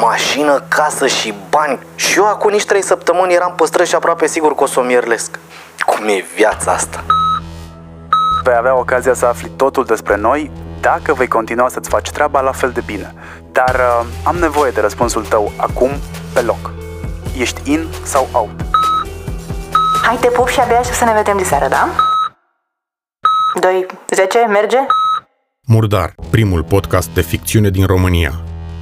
mașină, casă și bani. Și eu acum nici trei săptămâni eram păstrăt și aproape sigur că o să o mierlesc. Cum e viața asta? Vei avea ocazia să afli totul despre noi dacă vei continua să-ți faci treaba la fel de bine. Dar uh, am nevoie de răspunsul tău acum, pe loc. Ești in sau out? Hai te pup și abia aștept să ne vedem de seară, da? 2, 10, merge? Murdar, primul podcast de ficțiune din România.